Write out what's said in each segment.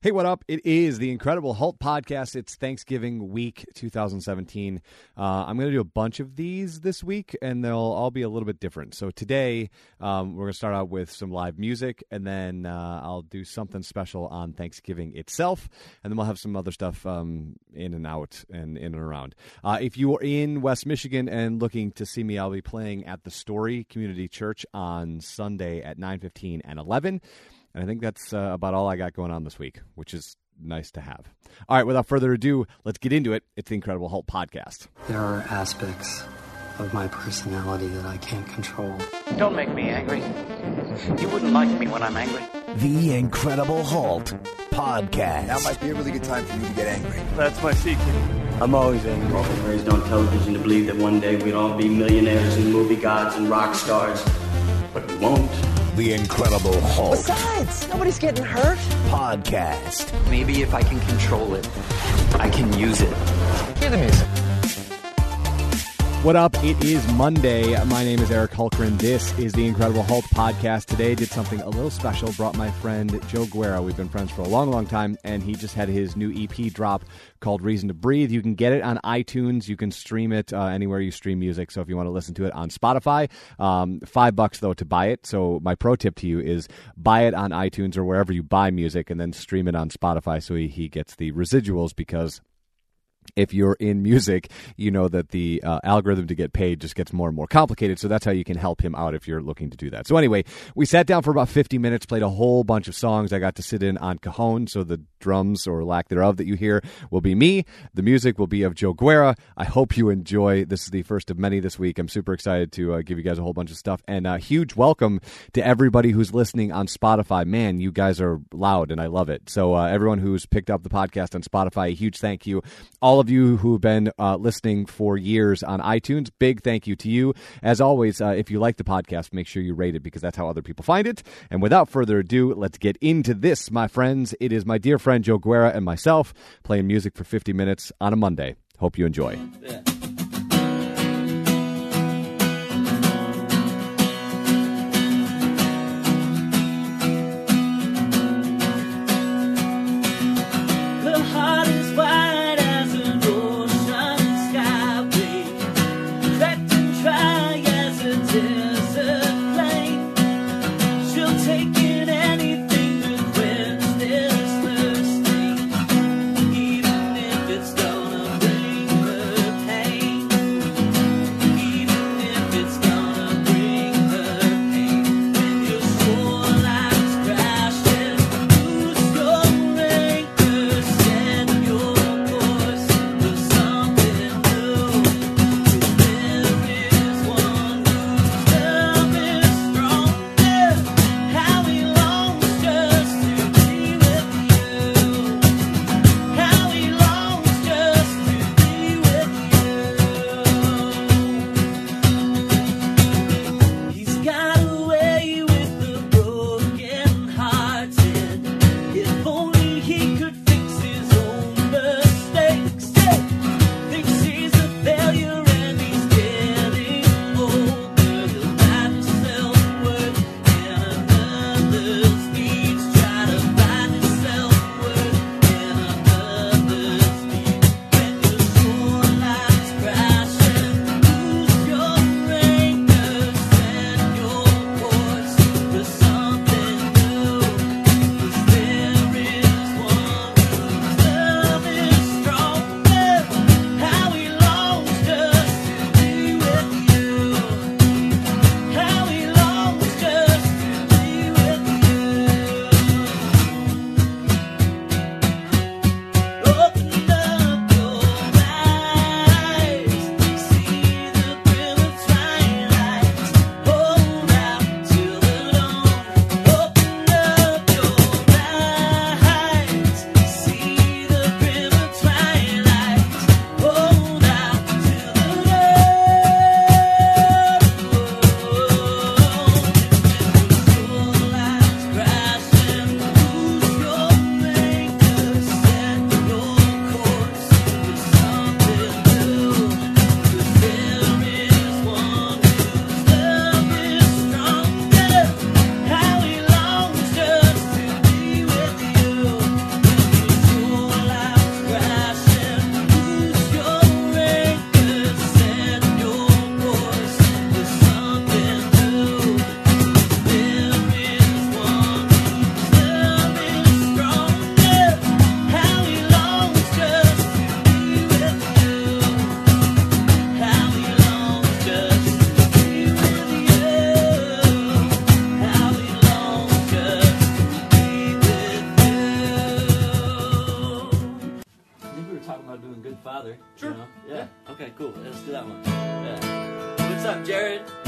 Hey, what up? It is the Incredible Hult podcast. It's Thanksgiving week 2017. Uh, I'm going to do a bunch of these this week, and they'll all be a little bit different. So today, um, we're going to start out with some live music, and then uh, I'll do something special on Thanksgiving itself, and then we'll have some other stuff um, in and out and in and around. Uh, if you are in West Michigan and looking to see me, I'll be playing at the Story Community Church on Sunday at 9:15 and 11. And I think that's uh, about all I got going on this week, which is nice to have. All right, without further ado, let's get into it. It's the Incredible Hult podcast. There are aspects of my personality that I can't control. Don't make me angry. You wouldn't like me when I'm angry. The Incredible Hult podcast. Now might be a really good time for you to get angry. That's my secret. I'm always angry. We're often raised on television to believe that one day we'd all be millionaires and movie gods and rock stars. But we won't. The Incredible Hult Besides, nobody's getting hurt. podcast. Maybe if I can control it, I can use it. Hear the music. What up? It is Monday. My name is Eric Hultgren. This is the Incredible Hult podcast. Today did something a little special. Brought my friend Joe Guerra. We've been friends for a long, long time, and he just had his new EP drop called Reason to Breathe. You can get it on iTunes. You can stream it uh, anywhere you stream music. So if you want to listen to it on Spotify, um, five bucks though to buy it. So my pro tip to you is buy it on iTunes or wherever you buy music, and then stream it on Spotify so he, he gets the residuals because if you're in music, you know that the uh, algorithm to get paid just gets more and more complicated. So that's how you can help him out if you're looking to do that. So anyway, we sat down for about 50 minutes, played a whole bunch of songs. I got to sit in on cajon, so the drums or lack thereof that you hear will be me. The music will be of Joe Guerra. I hope you enjoy. This is the first of many this week. I'm super excited to uh, give you guys a whole bunch of stuff and a huge welcome to everybody who's listening on Spotify. Man, you guys are loud and I love it. So uh, everyone who's picked up the podcast on Spotify, a huge thank you. All of you who've been uh, listening for years on iTunes, big thank you to you. As always, uh, if you like the podcast, make sure you rate it because that's how other people find it. And without further ado, let's get into this, my friends. It is my dear friend Joe Guerra and myself playing music for 50 minutes on a Monday. Hope you enjoy. Her Sure. You know? yeah. yeah. Okay, cool. Let's do that one. Yeah. What's up, Jared?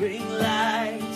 bring light.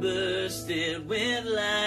Bursted with light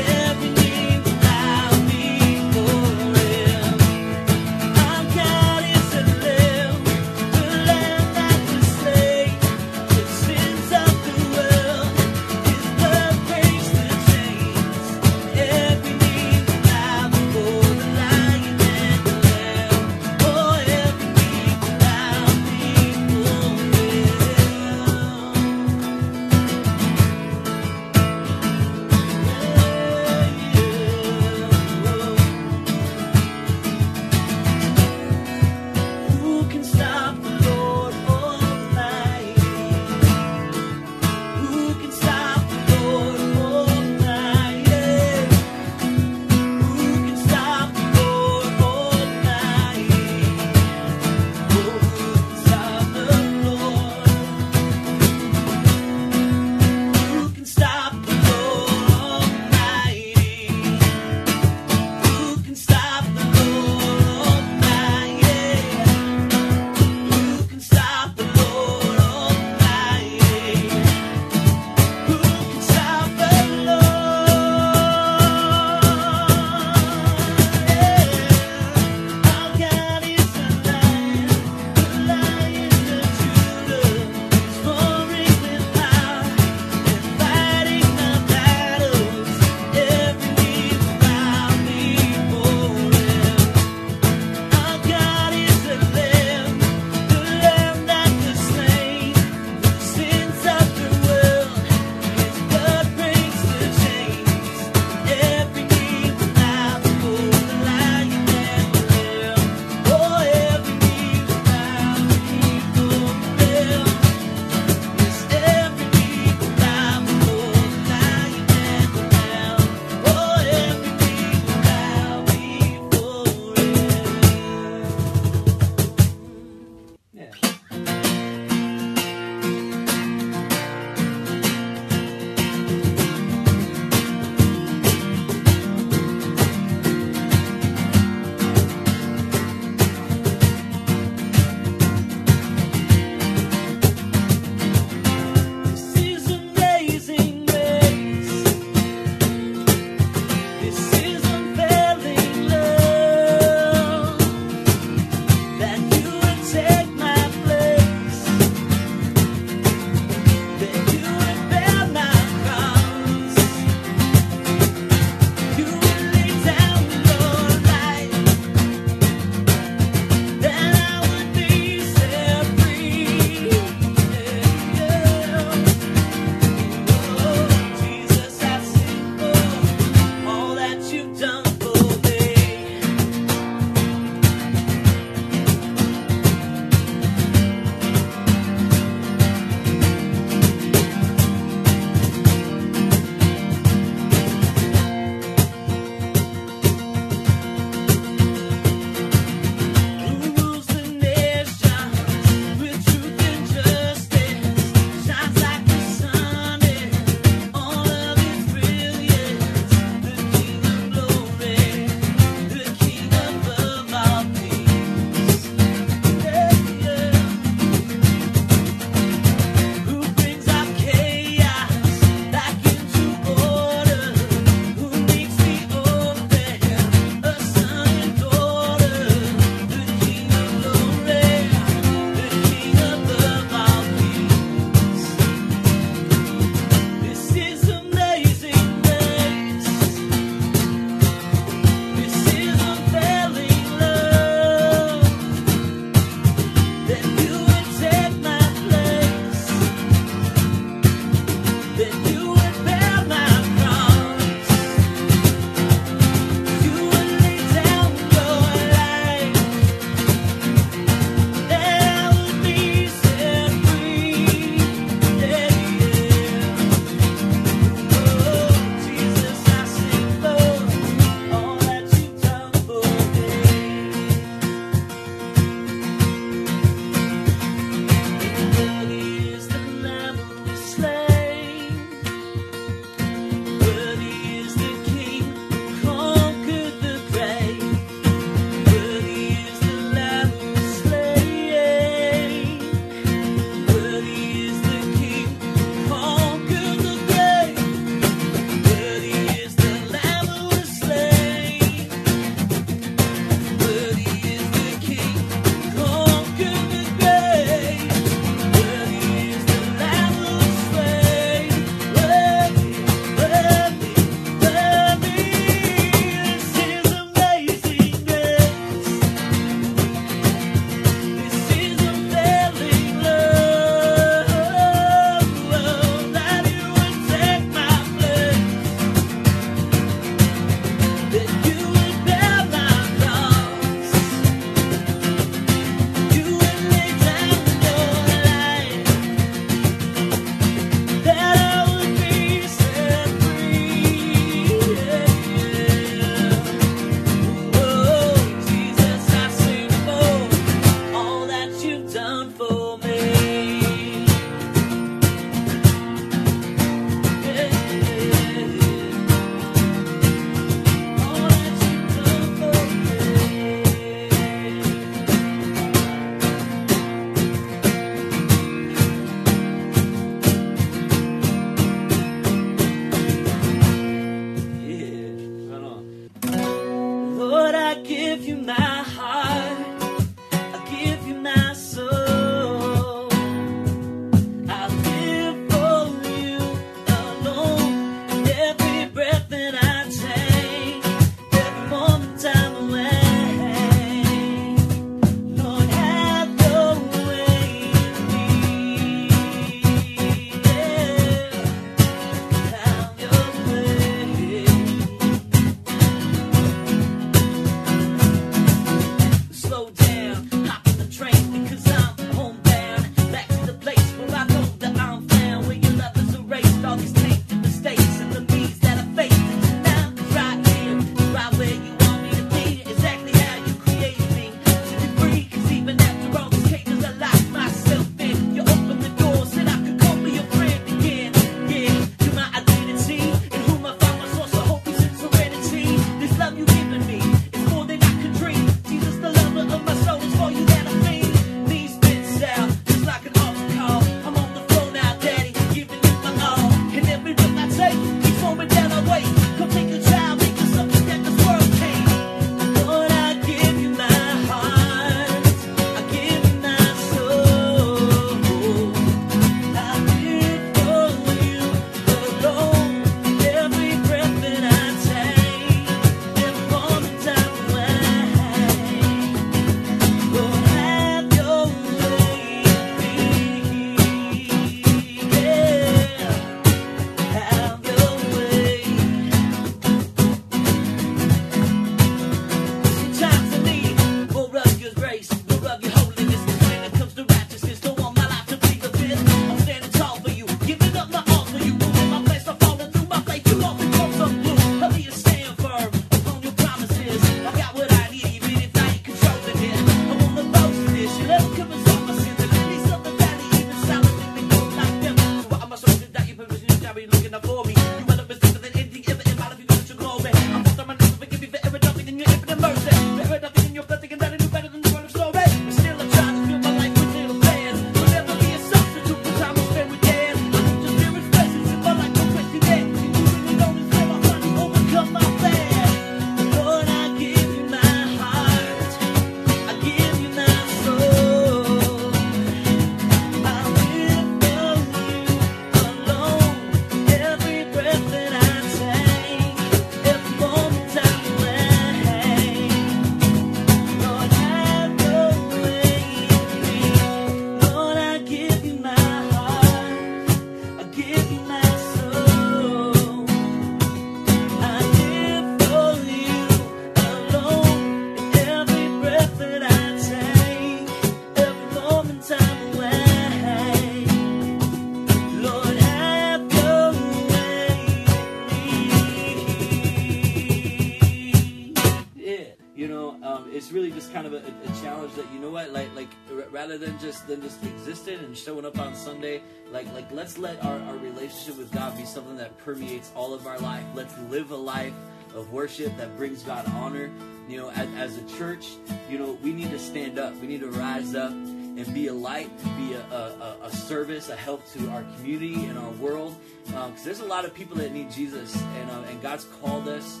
just than just existing and showing up on Sunday, like like let's let our, our relationship with God be something that permeates all of our life. Let's live a life of worship that brings God honor. You know, as, as a church, you know, we need to stand up. We need to rise up and be a light, be a, a, a service, a help to our community and our world. Because um, there's a lot of people that need Jesus, and uh, and God's called us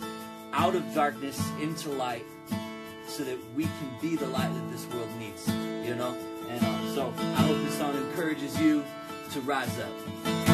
out of darkness into light, so that we can be the light that this world needs. You know, and um, so I hope this song encourages you to rise up.